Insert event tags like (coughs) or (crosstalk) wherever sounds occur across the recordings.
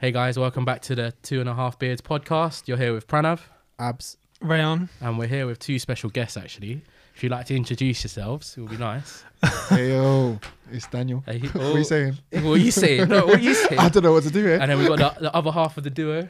Hey guys, welcome back to the Two and a Half Beards podcast. You're here with Pranav, Abs. Rayon. and we're here with two special guests actually. If you'd like to introduce yourselves, it would be nice. (laughs) Hey yo, it's Daniel. Hey, What are you saying? (laughs) What are you saying? No, what are you saying? (laughs) I don't know what to do here. And then we've got the, the other half of the duo,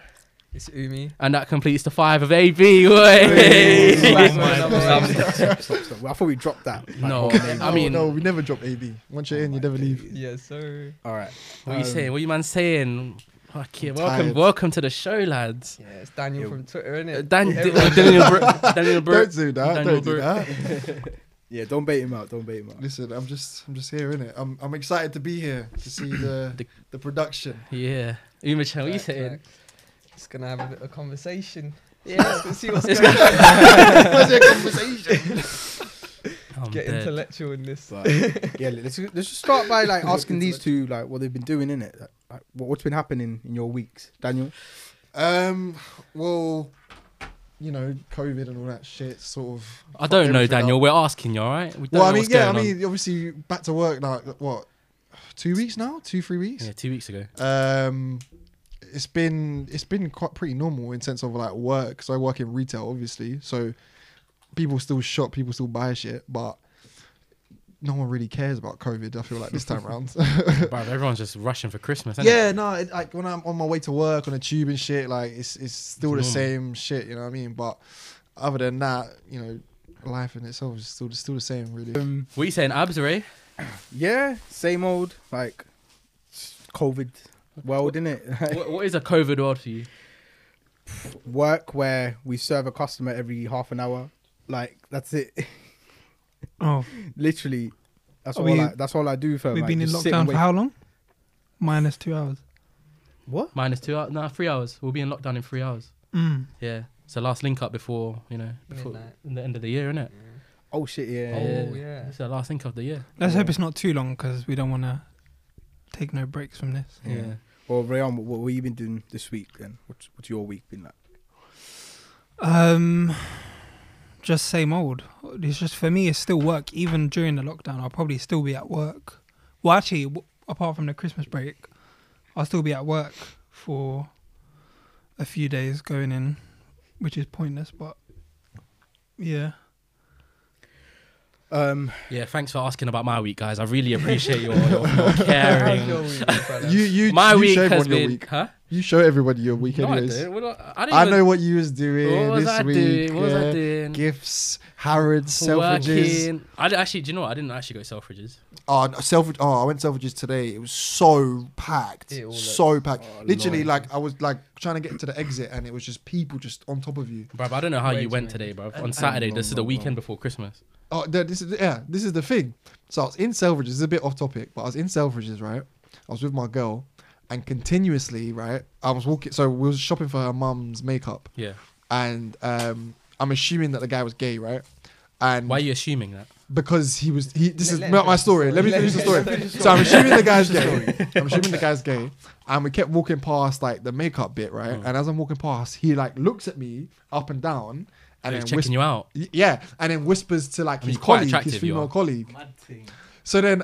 It's Umi. and that completes the five of AB. Way. stop, stop, stop. I thought we dropped that. Like, No. I mean- no, we never drop AB. Once you're in, you never leave. Yes, sir. All right. What are you Um, saying? What are you man saying? Fuck yeah, I'm welcome, tired. welcome to the show, lads. Yeah, it's Daniel from Twitter, isn't Uh, it? Dan, Everyone- Daniel, Br- (laughs) Daniel Br- Don't do that. Daniel Don't do that. (laughs) Yeah, don't bait him out. Don't bait him out. Listen, I'm just, I'm just here, innit? I'm, I'm excited to be here to see the, (coughs) The- the production. Yeah, Umachan, what are you Facts, saying? Just gonna have a bit of conversation. (laughs) Yeah, Let's see what's going on. What's your conversation? I'm Get dead. intellectual in this. But yeah, (laughs) let's let's just start by like asking these two like what they've been doing in it. Like, like, what, what's been happening in your weeks, Daniel? Um, well, you know, COVID and all that shit, sort of. I don't know, Daniel. up. We're asking you, all right? We don't Well, I mean, what's yeah, I going on. mean, obviously back to work now. What, two weeks now? Two, three weeks? yeah, two weeks ago. Um, it's been it's been quite pretty normal in sense of like work. So I work in retail, obviously. So people still shop, people still buy shit, but no one really cares about COVID. I feel like this time around. (laughs) (laughs) Bruv, everyone's just rushing for Christmas. Isn't yeah, no, it, like when I'm on my way to work on a tube and shit, like it's it's still It's the normal. same shit. You know what I mean? But other than that, you know, life in itself is still still the same, really. Um, What are you saying, Abs, Ray? (coughs) yeah, same old like COVID world in it. (laughs) what, what is a COVID world for you? Work where we serve a customer every half an hour. Like that's it. (laughs) Oh, Literally, that's Are all. we- I, that's all I do. For we've like, been in just sit and lockdown for how long? Minus two hours. What? Minus two hours? No, three hours. We'll be in lockdown in three hours. Mm. Yeah. So last link up before, you know, before Midnight. the end of the year, isn't it? Oh shit! Yeah. Oh, yeah. It's the last link of the year. Let's Yeah. hope it's not too long because we don't want to take no breaks from this. Yeah. Well, Rayon, what, what have you been doing this week? Then, what's what's your week been like? Um, just same old. It's just for me. It's still work. Even during the lockdown, I'll probably still be at work. Well, actually, w- apart from the Christmas break, I'll still be at work for a few days going in, which is pointless. But yeah, Um, Yeah, thanks for asking about my week, guys. I really appreciate your, your, your caring. (laughs) Your week? (laughs) You you my you week show has everyone your been. week. Huh? You show everybody your week, No, I didn't. What I, I, didn't I even- know what you was doing What was this I week. doing? What was I yeah. doing? Gifts, Harrods, Selfridges. Working. I d- actually, do you know what? I didn't actually go to Selfridges. Oh, no, Selfridge. Oh, I went Selfridges today. It was so packed, It looked- so packed. Oh, Literally, Lord. like I was like trying to get to the exit, and it was just people just on top of you. Bruv, I don't know how Way you went many. today, bro. On Saturday, and- this is the weekend before Christmas. Oh, th- this is yeah. This is the thing. So I was in Selfridges. This is a bit off topic, but I was in Selfridges, right? I was with my girl, and continuously, right? I was walking. So we was shopping for her mum's makeup, Yeah. and um, I'm assuming that the guy was gay, right? And Why are you assuming that? because he was he this Let- is let not my story. story. Let me Let finish the him story. So I'm assuming the guy's gay. I'm assuming the guy's gay. And we kept walking past like the makeup bit, right? Mm. And as I'm walking past, he like looks at me up and down and He's then checking whispers, you out. yeah, and then whispers to like I mean, his colleague, his female colleague. So then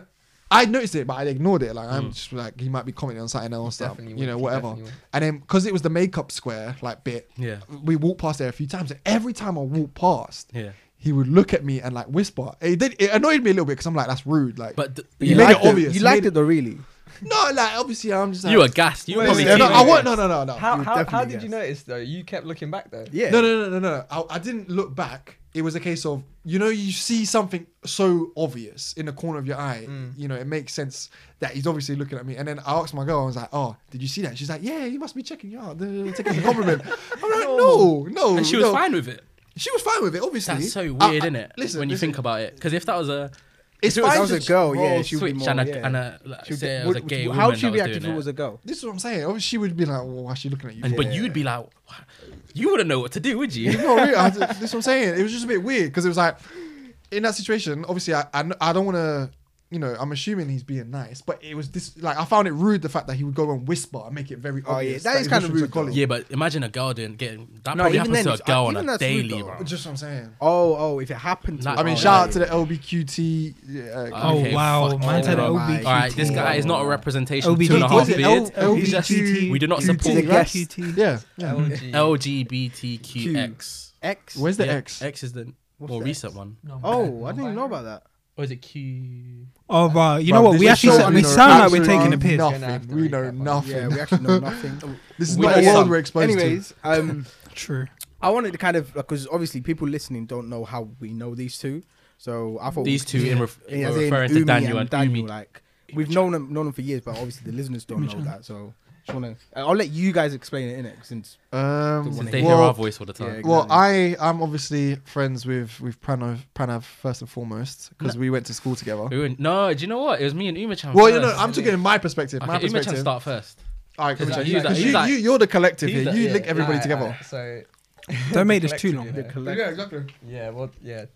I noticed it, but I ignored it. Like I'm Mm. just like he might be commenting on something else, stuff, you know, whatever. And then because it was the makeup square like bit, Yeah. we walked past there a few times. And every time I walked past, Yeah. he would look at me and like whisper. It did. It annoyed me a little bit because I'm like, that's rude. Like, But, th- You you made it liked obvious. You You liked made it though, really. (laughs) no, like obviously I'm just like, you were gassed. You were Wait, probably wait, no, I me. want no, no, no, no. How, how, how did you notice though? You kept looking back though. Yeah. No, no, no, no, no. I, I didn't look back. It was a case of you know you see something so obvious in the corner of your eye. Mm. You know it makes sense that he's obviously looking at me. And then I asked my girl, I was like, "Oh, did you see that?" She's like, "Yeah, he must be checking you out, taking a compliment." (laughs) I'm like, "No, no." And she was no." fine with it. She was fine with it. Obviously, That's so I- weird, I- isn't it? Listen, when you listen. think about it, because if that was a it's if it was- that was a girl, yeah, she would be switch more. and a, yeah. and a like, She would say get- it was a gay woman How would she react if it it. was a girl? This is what I'm saying. Obviously, she would be like, well, "Why is she looking at you?" And, but you'd be like, you wouldn't know what to do, would you? (laughs) It's not real. I, this is what I'm saying. It was just a bit weird because it was like in that situation. Obviously, I I, I don't want to you know, I'm assuming he's being nice, but it was this like I found it rude the fact that he would go and whisper and make it very Oh, yeah, obvious. that is kinda rude, though. Yeah, but imagine a girl doing getting that No, probably even happens to then a girl on even a that's rude, daily, though. bro. Just what I'm saying. Oh, oh, if it happened to Like- I mean, Oh, shout out to the LBQT. Uh, Oh Okay, wow, fuck man said Oh LBQT. All right, this guy is not a representation of two and a LBGT. half Was it beards. L- He's just- LBGT? we do not support The guest. LBQT. yeah, yeah. LGBTQX. X. Where's the X? X is the more recent X? one. Oh, I didn't even know about that. Or is it Q? Oh, wow. You Bro, know what? this We is actually so sa- we unknown. sound like we're taking a piss. Gonna have Nothing. to We know recap on nothing. Yeah, we actually know nothing. (laughs) This is We not know a world some. we're exposed Anyways, um, (laughs) True. I wanted to kind of because obviously people listening don't know how we know these two, so I thought These two in ref- Yeah, were as in referring to Umi Daniel and and Daniel. Umi. Like we've known them, known them for years, but obviously the listeners don't know that. So just wanna, I'll let you guys explain it in it since to. Um, Since Since they hear well, our voice all the time. Yeah, well. I I'm obviously friends with with Pranav Pranav first and foremost because we went to school together. We were- no, do you know what? It was me and Umachan. Well, you know, I'm talking in my perspective. my Okay, Umachan perspective. start first. All right, He's Umachan, like- you, like- you, like- you, you're the collective here. like- you yeah, link everybody Alright, together. alright, So Don't (laughs) make this too long. you know. collect- Yeah, exactly. Yeah, well, yeah.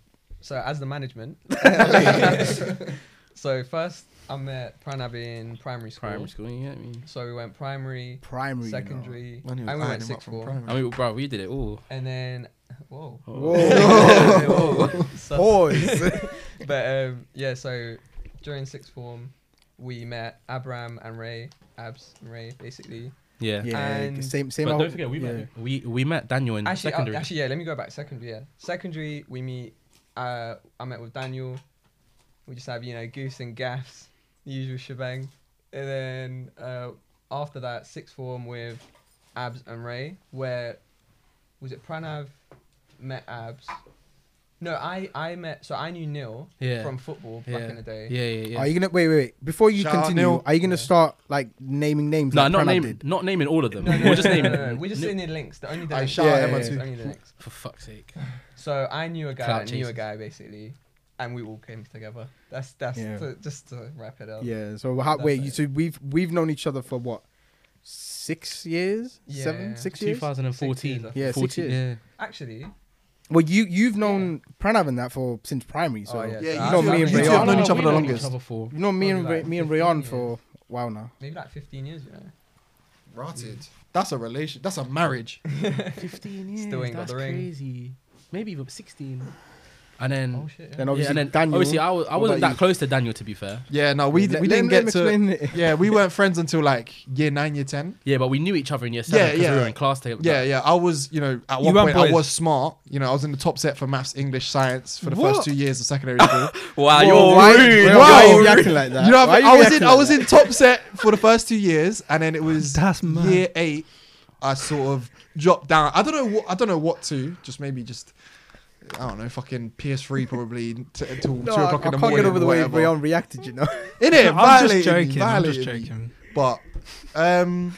So as the management, (laughs) (laughs) so first I met Pranav in primary school. Primary school, you get me? So we went primary, primary, you know. secondary, and we went sixth form. I mean, bro, we did it all. And then, whoa. Whoa. (laughs) (laughs) So- Boys. (laughs) but um, yeah, so during sixth form, we met Abram and Ray, Abs and Ray, basically. Yeah. yeah, And- same, same. But old- don't forget, we yeah. met we we met Daniel in Actually, uh, secondary. actually, yeah. Let me go back. Secondary, yeah. Secondary, we meet. Uh, I met with Daniel. We just have you know goose and gaffs, the usual shebang. And then uh, after that, sixth form with Abs and Ray. Where was it? Pranav met Abs. No, I I met. So I knew Neil Yeah. from football yeah. back in the day. Yeah, yeah, yeah. Are you gonna wait, wait, wait? Before you Shout continue, Neil. are you gonna Yeah. start like naming names? no, like not Pranav naming, not naming all of them. No, no, We're just no, no, naming. no, no. We're just Ni- saying the links. The only the I links. shout out Yeah, Emma yeah, too. Only the links. For fuck's sake. So I knew a guy Clout that knew a guy basically, and we all came together. That's that's Yeah. to, just to wrap it up. Yeah. So how, wait, you, so we've we've known each other for what? Six years? Seven? Yeah. Six years? 2014. Six years, I Yeah, six years. Yeah. Actually, Well, you you've known Pranav and that for since primary. So Oh, Yeah, yeah. You know me and I- you two Rayon. have known each other the longest. other for- you know me and like me and 15 Rayon for a while now. maybe like 15 years, you know. Rotted. That's a relation. That's a marriage. (laughs) 15 years. Still ain't got that's the ring. crazy. Maybe even 16. And then, Oh shit. Then obviously yeah, and then Daniel. obviously I, was, I wasn't that you? close to Daniel to be fair. Yeah, no, we we didn't get to. him. (laughs) Yeah, we weren't friends until like year nine, year ten. Yeah, but we knew each other in year seven Yeah, because yeah. we were in class together. Yeah, yeah. I was, you know, at one weren't point I was smart. You know, I was in the top set for maths, English, science for the What? first two years of secondary school. (laughs) Wow, Whoa, you're why, rude. Why, Wow. why are you reacting like that? You know, you I was in, reacting I was in top set for the first two years, and then it was (laughs) That's mad. year eight. I sort of dropped down. I don't know what. I don't know what to. Just maybe just. I don't know, fucking PS3 (laughs) probably t- until No, two o'clock I in the I can't morning. get over the way whatever. Rayon reacted. You know. (laughs) In it, I'm just me, joking. I'm just joking. But um,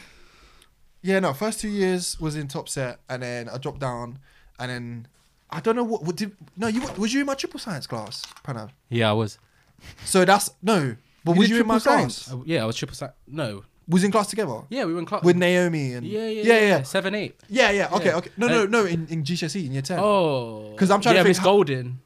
yeah, no. First two years was in top set, and then I dropped down, and then I don't know what. what did no? You was you in my triple science class, Pranav? Yeah, I was. So that's no. But You was you in my science? class? I- yeah, I was triple science. No. Was in class together Yeah, we were in class. with Naomi and yeah, yeah, yeah, yeah, yeah, yeah. Seven, eight. yeah, yeah. Okay, Yeah. okay. No, no, no. In, in GCSE in year ten. Oh, because I'm trying to yeah, think Miss Golden.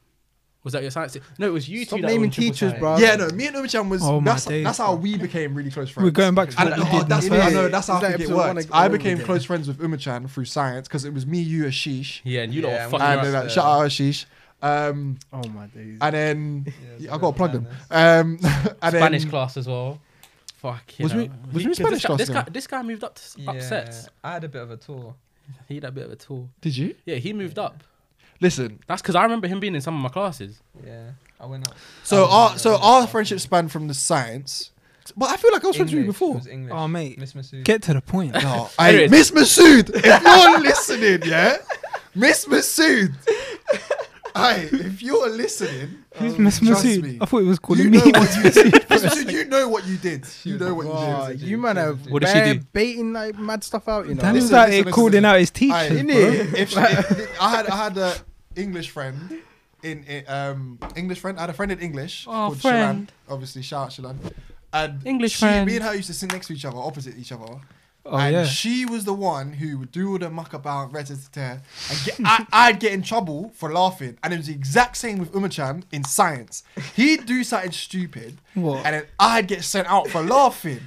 Was that your science? No, it was you Stop two. that were naming in teachers, bro. Yeah, no. Me and Omi-chan was. Oh my that's, days, that's how we became really close friends. We're going back to And, what oh, that's the I know. That's how Is that it episode one works. ag- I became again? close friends with Umachan through science because it was me, you, Ashish, Yeah, and you Yeah, lot and were fucking and around. uh, shout out Ashish. Um, Oh my days. and then Yeah, yeah, I got to plug them. madness. Um, (laughs) and Spanish then, class as well. Fuck. You Was know. we- was we in Spanish this guy, class this guy, this guy moved up to s- Yeah, sets. I had a bit of a tour. He had a bit of a tour. Did you Yeah, he moved up. listen? That's because I remember him being in some of my classes. Yeah, I went up. So Oh, our so our no. friendship spanned from the science, but I feel like I was friends with you before. it was English. Oh, mate. Miss Masood. Get to the point. No, (laughs) hey, Anyways. Miss Masood, if you're listening, yeah, Miss Masood. Hey, if you're listening, Who's Miss trust Masood? me. I thought it was calling you me. know what you did. Miss Masood, you know what you did. You know what you Wow, did. you man have What did she do? baiting like mad stuff out. You know. Danny's Listen, out listen, here listen, calling listen. out his Aye, teachers, innit? bro. if she, if- I had I had a English friend in, in um English friend. I had a friend in English Oh, called friend. Shilan. Obviously, shout out Shilan. And English she, friend. Me and her used to sit next to each other, opposite each other. Oh and yeah. she was the one who would do all the muck about red and get, I, I'd get in trouble for laughing. And it was the exact same with Umachan in science. He'd do something stupid, What? and then I'd get sent out for laughing.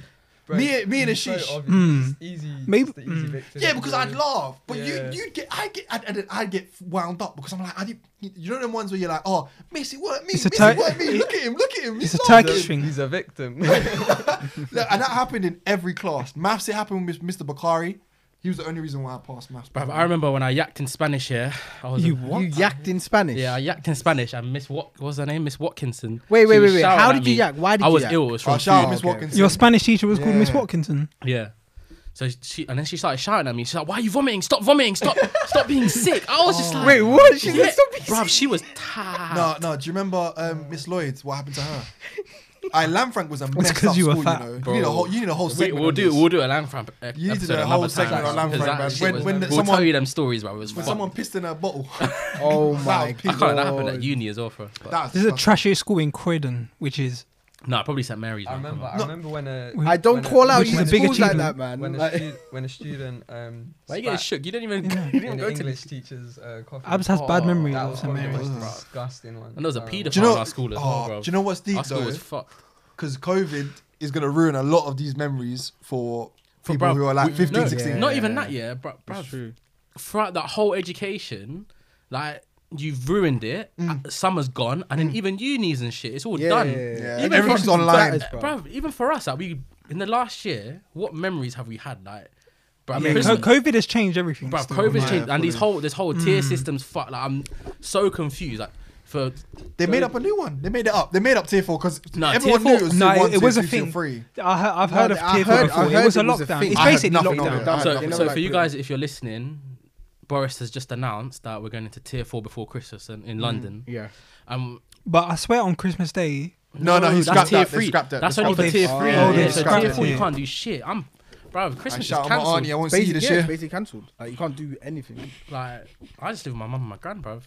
Bro, me, me and the it's so Mm. It's easy. Maybe- the easy mm. Yeah, because I'd laugh, but Yeah. you you get I get I'd, I'd, I'd get wound up because I'm like I did, you know them ones where you're like oh Miss it weren't me It's a Miss it weren't me look at him look at him It's a he's laughing." Turkish thing. He's a victim. (laughs) Look, and that happened in every class maths it happened with Mr. Bakari he was the only reason why I passed maths Bruv, I remember when I yacked in Spanish here. I was You a- what? You yacked in Spanish. Yeah, I yacked in Spanish and Miss what, what was her name? Miss Watkinson. Wait, She wait, was wait, wait. shouting How at did you me. yak? Why did I you was yak? ill. It was from oh shout out food. Miss okay. Watkinson Your Spanish teacher was called Miss Yeah. Watkinson. Yeah. So she and then she started shouting at me. She's like, "Why are you vomiting? Stop vomiting! Stop! Stop being sick!" I was just like, Wait, what? She yeah. said stop being Bruv, she was tired. no no do you remember um, Miss Lloyd what happened to her I Lanfranc was a messed 'cause up you were school fat. you know Bro. you need a whole you need a whole We, segment we'll on do this. we'll do a Lanfranc ep- uh, You need to episode do a another whole segment on bruv, 'cause that man. shit When- was- when we'll someone- tell you them stories, bro. It was when fucked. someone pissed in her bottle (laughs) Oh my Wow, I can't. That happened at uni as well for us. But That's This is a trashy school in Croydon, which is no, I probably St Mary's. I remember. I remember when a Which- I don't when a- call out Which you a big schools like achievement. that, man. when a, stu- when a student um Why you getting shook? You didn't even. Yeah. (laughs) You didn't the go to English teacher's uh, coffee. Abs has bad Oh, memories that of was St Mary's. most disgusting one. And there was a Um, paedophile you know in our school as well, oh, bro. do you know what's deep Our school though was fucked. because COVID is going to ruin a lot of these memories for For people bruv, who are like we- 15, no, 16. Not Yeah. even that, yeah, bro. Throughout that whole education, like you've ruined it. Mm. uh, Summer's gone, and then even unis and shit, it's all Yeah, done. yeah, yeah. Yeah, Even everything's for- online. That is- Bro, even for us, like we in the last year, what memories have we had? Like, bro, yeah, Christmas, co- COVID has changed everything. bro, still. COVID's changed, and these whole this whole Mm. tier systems, fuck. Like, I'm so confused. Like, for They made up a new one. They made it up. They made up tier four because No, everyone tier knew it was No, tier it- one, it tier was a two, tier thing. three. I, I've No, heard of I tier four heard- I before. It was a it was a lockdown. It's basically nothing of it. lockdown. So, nothing. You know, so for you guys, if you're listening, Boris has just announced that we're going into tier four before Christmas in, in London. Yeah. Um, But I swear on Christmas Day, No, no, he that's scrapped tier that. They three. scrapped that. That's They only for scrapped tier it. three. Oh, they yeah, so scrapped tier it, four, you can't do shit. I'm, bro. I Christmas is shout out my cancelled. auntie. I won't see you Basically, this yeah, year. basically cancelled. Like you can't do anything. Like, I just live with my mum and my grand, bro.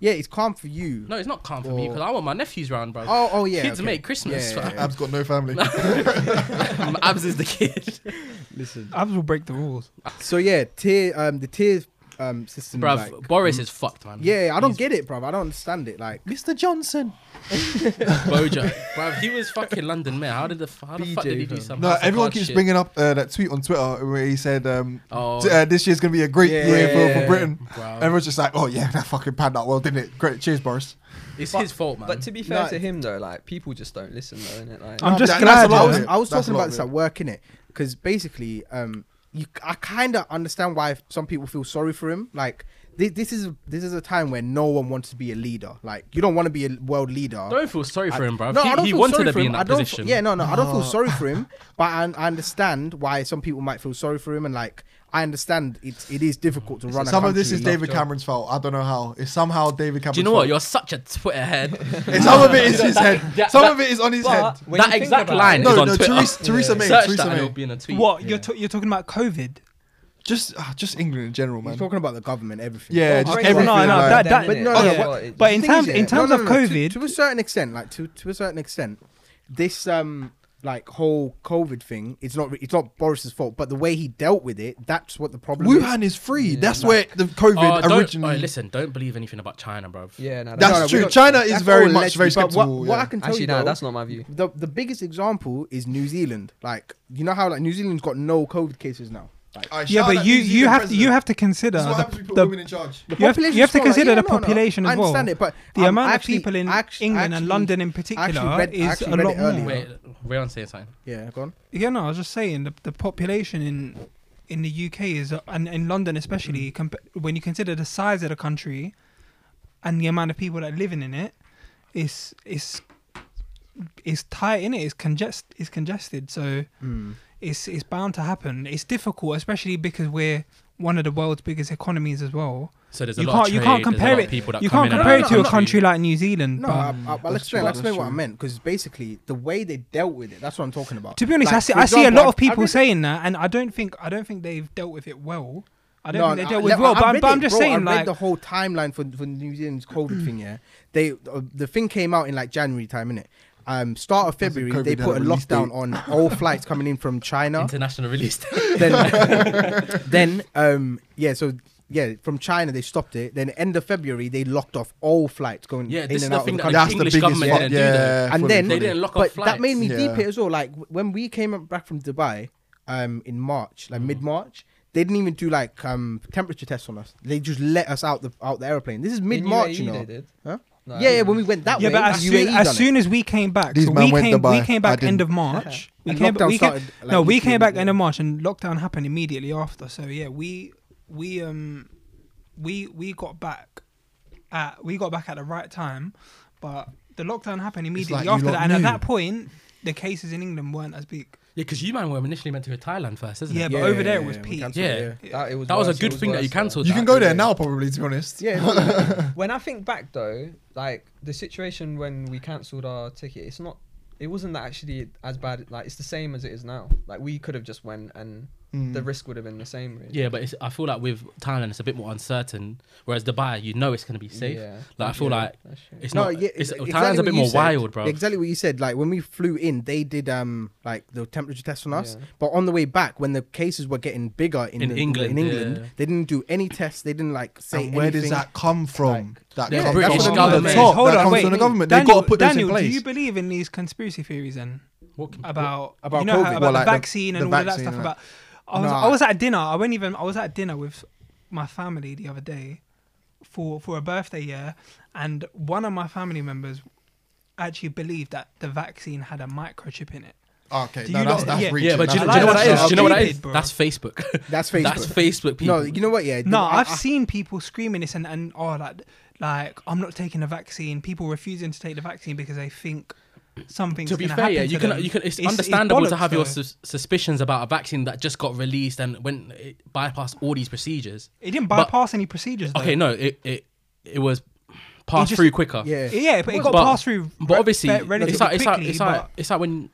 Yeah, it's calm for you. No, it's not calm for me Or- because I want my nephews round, bro. Oh, oh yeah. Kids okay. make Christmas. Yeah, yeah, yeah. Ab's got no family. (laughs) Abs is the kid. (laughs) Listen. Abs will break the rules. So yeah, tier um the tier um system. Bruv, like, Boris is fucked, man. Yeah, I don't He's get it, bruv. I don't understand it. Like, Mr. Johnson. (laughs) Bojo. Bruv, he was fucking London mayor. How did the how the fuck did he do fam. some? No, House everyone keeps shit? bringing up uh, that tweet on Twitter where he said um, Oh, uh, this year's going to be a great Yeah, year for, yeah, for Britain. bruv. Everyone's just like, oh yeah, that fucking panned out well, didn't it? Great, cheers, Boris. it's But- his fault, man. But to be fair No, to him though, like people just don't listen though, innit? Like, I'm just glad. that's a lot I was. I was talking a lot about of this it. at work, innit? Because basically, um, you, I kind of understand why some people feel sorry for him. Like, this, this is this is a time where no one wants to be a leader. Like, you don't want to be a world leader. don't feel sorry for him, bruv. No, he I don't he feel wanted sorry to for be him. in I don't position. f- yeah, no, no, I don't feel sorry for him, (laughs) but I, I understand why some people might feel sorry for him, and like I understand it, it is difficult to run. a Some of this is. David Cameron's fault. I don't know how. It's somehow David Cameron's Do you know what? fault. You're such a Twitter head. (laughs) Some of it is his head. (laughs) That- Some that- of it is on his head. when that exact line it- is No, on no, Twitter. Theresa, Theresa May. Search Theresa that and May. it'll be in a tweet. What Yeah. you're ta- you're talking about COVID? Just, ah, just England in general, He's man. talking about the government, everything. Yeah, Well, just everything. no, no, like- that- that- But no, no, no, but- but- but in the terms- in terms no, of no, no, to- COVID- to, a certain extent, like to to a certain extent, this um like whole COVID thing, it's not it's not Boris's fault, but the way he dealt with it, that's what the problem is. Wuhan is free. Yeah. That's Like- where the COVID Oh, don't, originally. oh, listen, don't believe anything about China, bro. Yeah, no, That's No, no, true. China is very much very skeptical. What, what. I can tell Actually, you, no, though, that's not my view. the the biggest example is New Zealand. Like you know how like New Zealand's got no COVID cases now. Like, I Yeah, but you you Zealand have to you have to consider This is what the, happens when we put the women in charge. the You have- population you have to is small, consider yeah, the no, no, population I as well. understand it, but the um, amount actually- of people in act- England and London in particular read- is a lot it more. earlier. Wait, Rayon's saying something. Yeah, go on. Yeah, no, I was just saying the, the population in in the UK is uh, and in London especially compa- when you consider the size of the country and the amount of people that are living in it, it, is is is tight in it. It's congest it's congested. So Mm. It's it's bound to happen. It's difficult, especially because we're one of the world's biggest economies as well. So there's a You lot can't of you can't there's a compare lot of it. people that You come can't compare out it to the a country. country like New Zealand. No, but I, I, I'll explain. I'll explain what I true. meant because basically the way they dealt with it, that's what I'm talking about. to be honest, I see for I see a lot of I- I people read- saying that, and I don't think I don't think they've dealt with it well. I don't No, think they dealt I- with it well. But, I'm, read but I'm just bro, saying, I read like, the whole timeline for for New Zealand's COVID thing. Yeah, they uh, the thing came out in like January time, innit? Um, start of February, they put a had a release lockdown date. on all flights coming in from China. International release. (laughs) then, (laughs) then, um, yeah, so yeah, from China they stopped it. Then end of February they locked off all flights going Yeah, in this is and the out thing of the that country. the English government didn't do that. And fully, then- They didn't lock off but that made me flights. deep it as well. Like when we came back from Dubai, um, in March, Mm. like mid March, they didn't even do like um temperature tests on us. They just let us out the out the airplane. This is mid March, you know. they did. Huh? No, yeah, yeah, when we went that way. yeah, way, but as, UAE soon, as soon as we came back, These so man we went came, we came back end of March. we And came, lockdown we came, started, like, no, we came back immediately. end of March, and lockdown happened immediately after. So yeah, we we um we we got back at we got back at the right time, but the lockdown happened immediately like after lot that, and at that point, the cases in England weren't as big. Yeah, because you man were initially meant to go to Thailand first, isn't it? Yeah, it? but over there it was we peak. cancelled Yeah. it, That, it was That was a worse, it good thing that worse you there. cancelled You that. can go there Yeah. now, probably. To be honest. Yeah, (laughs) yeah. When I think back though, like the situation when we cancelled our ticket, it's not. It wasn't that actually as bad. Like it's the same as it is now. Like we could have just went and Mm. the risk would have been the same. Really. Yeah, but it's, I feel like with Thailand it's a bit more uncertain, whereas Dubai, you know it's gonna be safe. Yeah. Like I feel Yeah, like it's no, not. yeah, it's, ex- Thailand's a bit more said. wild, bro. Exactly what you said. Like when we flew in, they did um like the temperature test on us. Yeah. But on the way back, when the cases were getting bigger in, In the- England, in England, yeah. they didn't do any tests. They didn't like say And where does that come from? that The comes British from government. the top. Hold that on, comes wait. from the government. Daniel, They've got to put Daniel, this in place. do you believe in these conspiracy theories then? What- about, About you know how, COVID? about Well, the like the- vaccine and the all of that stuff. and About I was Nah. I was at dinner. I went even I was at dinner with my family the other day for for a birthday year, and one of my family members actually believed that the vaccine had a microchip in it. Okay, Do no, you that's lot- that's yeah. reaching. yeah, but do you, That's do you know what that That's? Do you know what that is? bro. That's Facebook. (laughs) That's Facebook. That's Facebook people. No, you know what? Yeah. No, I- I've I- seen people screaming this and, and oh like like I'm not taking the vaccine. People refusing to take the vaccine because they think something's to be fair, yeah, to you can them. you can. It's, It's- it's understandable to bollocks, have your though. sus- suspicions about a vaccine that just got released and when it bypassed all these procedures. It didn't but- bypass any procedures. Though. Okay, no, it it it was passed just- through quicker. Yeah. Yeah, but it got But- passed through. But re- obviously, re- it's relatively like it's like quickly, it's like but- it's like when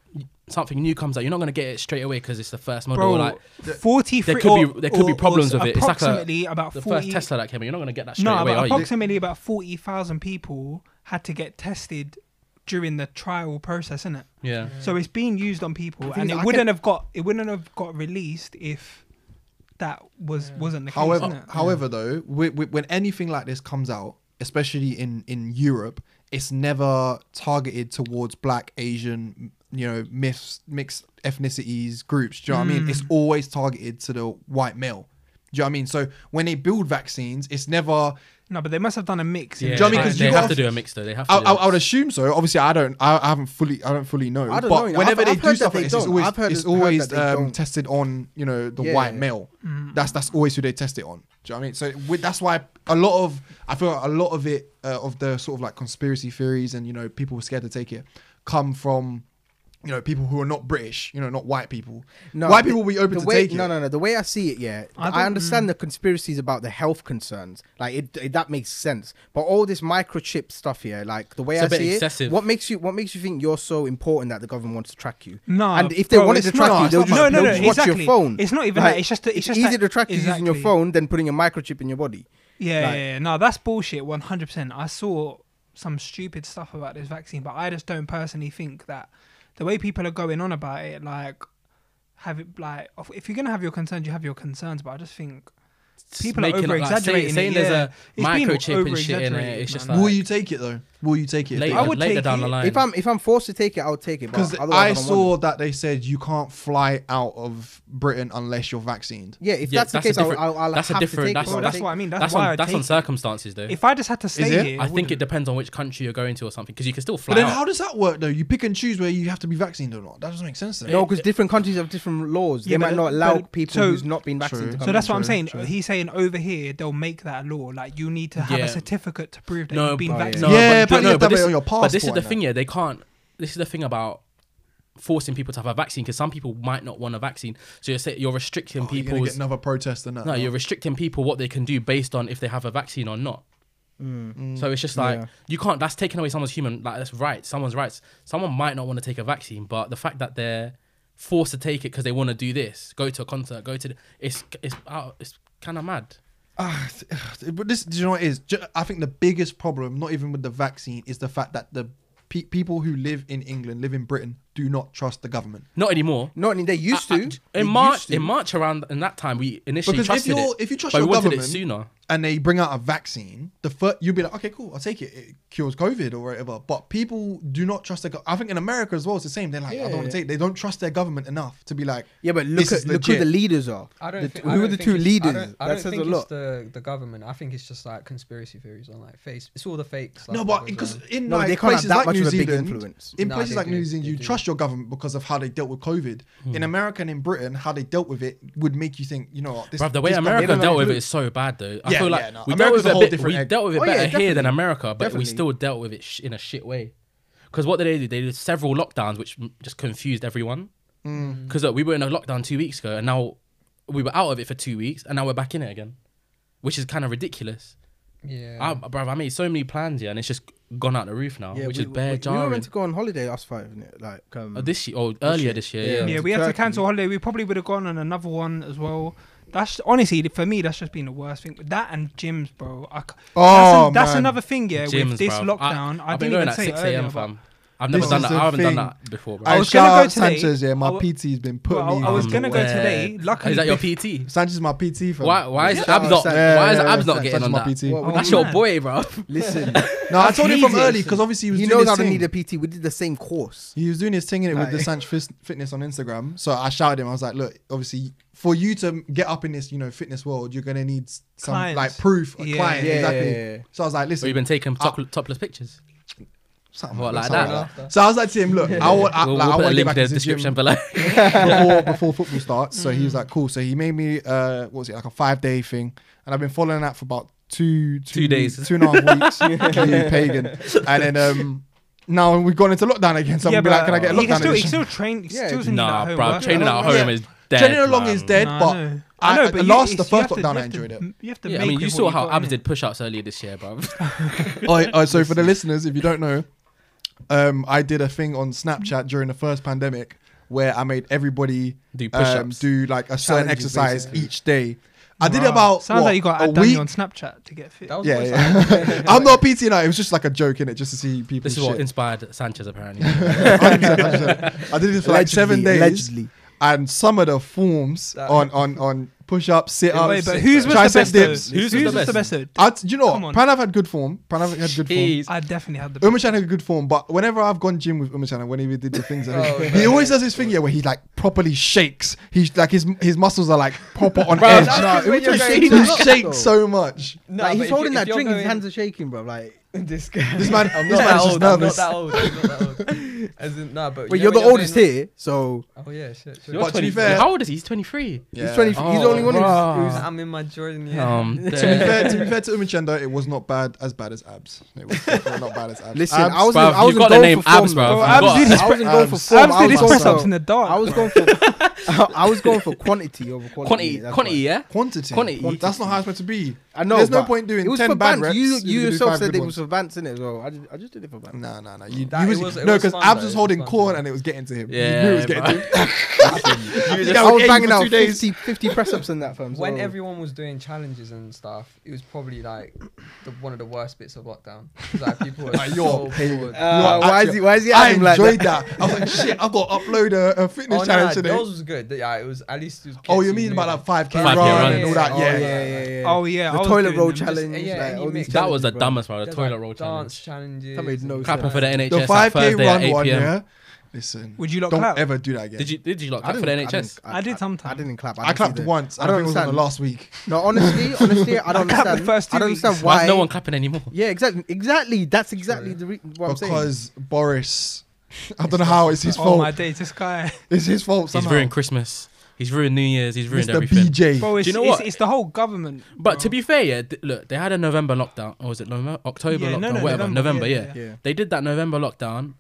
something new comes out, you're not gonna get it straight away because it's the first model. Bro, like forty. there could be- there could be problems with it. It's like a- approximately about the forty. first Tesla that came, in, you're not gonna get that straight no, away. but Are you? approximately about forty thousand people had to get tested during the trial process, isn't it? Yeah. So it's being used on people, and it I wouldn't can- have got it wouldn't have got released if that was wasn't the case. However, innit? however, though, wi- wi- when anything like this comes out, especially in in Europe, it's never targeted towards Black, Asian, you know, myths, mixed ethnicities, groups. Do you know what I mean? Hmm. It's always targeted to the white male. Do you know what I mean? So when they build vaccines, it's never. No, but they must have done a mix. Yeah, Do you know what I mean? they you have got- to do a mix though. They have to. I, do I, a I would mix. assume so. Obviously, I don't. I, I haven't fully. I don't fully know. I don't but know. whenever I've- they I've do heard stuff that like this, it's don't. always I've heard it's that- heard always that they um, don't. tested on you know the Yeah. white male. That's that's always who they test it on. Do you know what I mean? So with, that's why a lot of I feel like a lot of it uh, of the sort of like conspiracy theories and you know people who are scared to take it come from you know people who are not British. You know, not white people. No, white the- people will be open to way, take it. No, no, no. The way I see it, yeah, I I, don't- understand mm. the conspiracies about the health concerns. Like it, it, that makes sense. But all this microchip stuff here, like the way It's a I bit see excessive. it, what makes you what makes you think you're so important that the government wants to track you? No, and if they bro, wanted to track not- you, they'll not just, no, no, they'll no, just watch exactly. your phone. It's not even Like, that. It's just it's, it's just easier that- to track you using your phone than putting a microchip in your body. Yeah, Like- yeah, yeah. No, that's bullshit. One hundred percent. I saw some stupid stuff about this vaccine, but I just don't personally think that the way people are going on about it, like, have it like if you're gonna have your concerns, you have your concerns. But I just think people are Making up, like, over-exaggerating saying, it, saying yeah. there's a been microchip and shit in it. over-exaggerated, It's just like Will you take it though? Will you take it? if they later, I would later take down it. the line. If I'm if I'm forced to take it, I'll take it. Because otherwise I saw that they said you can't fly out of Britain unless you're vaccinated. Yeah, if Yeah, that's the that's a case, I'll, I'll, I'll that's a have different- to take that's- it. Well, I'll that's take what. I mean. That's, that's why on I that's on circumstances though. If I just had to stay here, I think it depends on which country you're going to or something because you can still fly But then how does that work though? You pick and choose where you have to be vaccinated or not. That doesn't make sense. No, because different countries have different laws. They might not allow people who's not been vaccinated to True. come So that's what I'm saying. true. He's saying over here they'll make that law. Like you need to have Yeah. a certificate to prove that No, you've been but- vaccinated. No, Yeah, but, but you no, have to but have it this, on your but this is passport the and thing. Yeah, they can't. This is the thing about forcing people to have a vaccine because some people might not want a vaccine. So you're say, you're restricting Oh, you're gonna people's. get another protest and that. no, you're restricting people what they can do based on if they have a vaccine or not. Mm. So it's just like Yeah. you can't. That's taking away someone's human. Like that's right. Someone's rights. Someone might not want to take a vaccine, but the fact that they're forced to take it because they want to do this, go to a concert, go to. The, it's it's out. It's kind of mad. Uh, (sighs) but this, do you know what it is? I think the biggest problem, not even with the vaccine, is the fact that the pe- people who live in England, live in Britain, do not trust the government. Not anymore. Not any, they used I, to. I, in they March, to. in March around in that time, we initially because trusted if you're, it. If you trust but your we government, wanted it sooner and they bring out a vaccine, the first you'll be like, okay, cool, I'll take it. It cures COVID or whatever. But people do not trust their. government. I think in America as well, it's the same. They're like, yeah, I don't want to take. They don't trust their government enough to be like, yeah, but look at look who the leaders are. I don't. The, think, who I don't are the two leaders? I don't, I don't think it's lot. the the government. I think it's just like conspiracy theories on like face. It's all the fakes. Like, no, but because in no, like places like New Zealand, in no, places like do, New Zealand, you trust your government because of how they dealt with COVID. In hmm. America and in Britain, how they dealt with it would make you think, you know, what, this. The way America dealt with it is so bad though. Yeah, feel like yeah, no. we, dealt with, bit, we dealt with it oh, better yeah, here than America, but definitely. we still dealt with it sh- in a shit way. Because what did they do? They did several lockdowns, which m- just confused everyone. Because mm. we were in a lockdown two weeks ago, and now we were out of it for two weeks, and now we're back in it again, which is kind of ridiculous. Yeah, I, I made so many plans, yeah, and it's just gone out the roof now, yeah, which we, is bare we, jarring. We were meant to go on holiday, us five, isn't it? Like oh, um, oh, this year, or oh, earlier this year. This year yeah, yeah. yeah we had to cancel holiday. We probably would have gone on another one as well. That's honestly for me. That's just been the worst thing. That and gyms, bro. I, oh, that's, a, that's another thing. Yeah, gyms, with this bro. lockdown, I, I didn't even say 6 a.m. I've never This done that. I haven't done that before. Bro. I was gonna go today. Sanchez, yeah, my PT's been putting Well, me. I, I was gonna go today. Luckily, Is that your PT? Sanchez is my PT. For Why? Why is Shout Abs not? Why is yeah, Abs not Sanchez getting on my that? PT. That's your boy, bro. Listen, (laughs) No, I told him from early because obviously he was he doing knows how I need a PT. We did the same course. He was doing his thing in it with the Sanchez Fitness on Instagram. So I shouted him. I was like, look, obviously, for you to get up in this, you know, fitness world, you're gonna need some Clients. like proof, a Yeah. client, Yeah, exactly. yeah, yeah. So I was like, listen, you've been taking top, topless pictures something what, like that. So I was like to him, look, I want, I, we'll, like, we'll I want to get back the description gym below before, (laughs) before football starts. So he was like, mm. cool. So he made me, uh, what was it, like a five day thing, and I've been following that for about two, two, two days, two and a half weeks. (laughs) (laughs) yeah. Pagan, and then um, now we've gone into lockdown again. So yeah, I'm be like, can I get a lockdown? He can still, he still train. Yeah, still nah, no, bro, training at home is dead. Training along is dead, but. I know, but last the first lockdown, to, I enjoyed to, it. You have to yeah, I mean, you saw how Abs did push ups earlier this year, bro. oh, so for the listeners, if you don't know, um, I did a thing on Snapchat during the first pandemic where I made everybody do um, do like a certain exercise basically. each day. I did it about sounds what, like you got a week on Snapchat to get fit. yeah, yeah. (laughs) I'm not PT. It was just like a joke in it, just to see people. This is shit. what inspired Sanchez apparently. (laughs) I did it for allegedly, like seven days, allegedly. and some of the forms (laughs) on on on push up, sit up, wait, but who's was the best? though? dips. who's was the best? though? I, do you know, Pranav what? Pranav had good form. Pranav had good form. I definitely had the best. Umachan had good form, but whenever I've gone gym with Umachan and whenever he did the things, (laughs) oh, he, he always does his thing yeah, where he like properly shakes. He's like his his muscles are like proper on (laughs) edge. that's 'cause when He shakes (laughs) so much. No, Like, he's holding that drink, his hands are shaking, bro. Like (laughs) This guy. This man. I'm this not, that old, I'm not nervous. that old. I'm not that old. (laughs) As in, nah, but. But you are the oldest here, so. Oh yeah, shit. You're But to be fair- how old is he? He's 23. Yeah. He's 20. he's the only one who's. Oh. who's- I'm in my Jordan. Yeah. Um, (laughs) to be fair, to be fair to Umachenda, it was not bad as bad as abs. It was not bad as abs. Listen, Abs- I was. in- I was got the name for abs, Bro, abs did his going for abs. Abs I was going press for- ups in the dark. I was going for. I was going for quantity over quality. quantity, quantity, yeah. Quantity. Quantity. That's not how it's meant to be. I know. There's no point doing it was 10 for bad You, you yourself said it was for Vance in it as well. I just, I just did it for Vance. No, no, no. You, That- you it was, it no, because Abs was It was holding corn and it was getting to him. Yeah, you knew it was getting to him. (laughs) (laughs) You I was banging out 50, 50 press ups in that firm. When everyone was doing challenges and stuff, it was probably like the, one of the worst bits of lockdown. 'Cause, Like people were (laughs) Like, so bored. Uh, why is he? Why is he? I enjoyed that. I was like, shit, I've got to upload a, fitness oh, challenge today. yours was good. Yeah, it was at least. Oh, you mean about like 5K run and all that? Oh, yeah, yeah, yeah. Oh yeah, toilet roll them, challenge. Just, yeah, like, all these that was the dumbest one. The toilet like roll challenge. challenges. That made no sense. Clapping for the NHS. The 5k run at 8 one, yeah. Listen, would you not don't clap? ever do that again. Did you did you not clap for the NHS? I, I, I, did sometimes. I didn't clap. I, I clapped either. once. I don't understand. It last week. No, honestly, (laughs) honestly, I don't understand. The first I don't understand why. No one clapping anymore? Yeah, exactly. Exactly. That's exactly the reason. Because Boris, (laughs) I don't know how it's his oh fault. Oh my days, this guy. It's his fault. He's ruining Christmas. He's ruined New Year's. He's ruined Mr. everything. BJ. Bro, it's, Do you know it's, what? It's, the whole government. But bro. to be fair, yeah, th- look, they had a November lockdown, or was it November, October yeah, lockdown, no, no, whatever, November, November yeah, yeah. yeah, They did that November lockdown.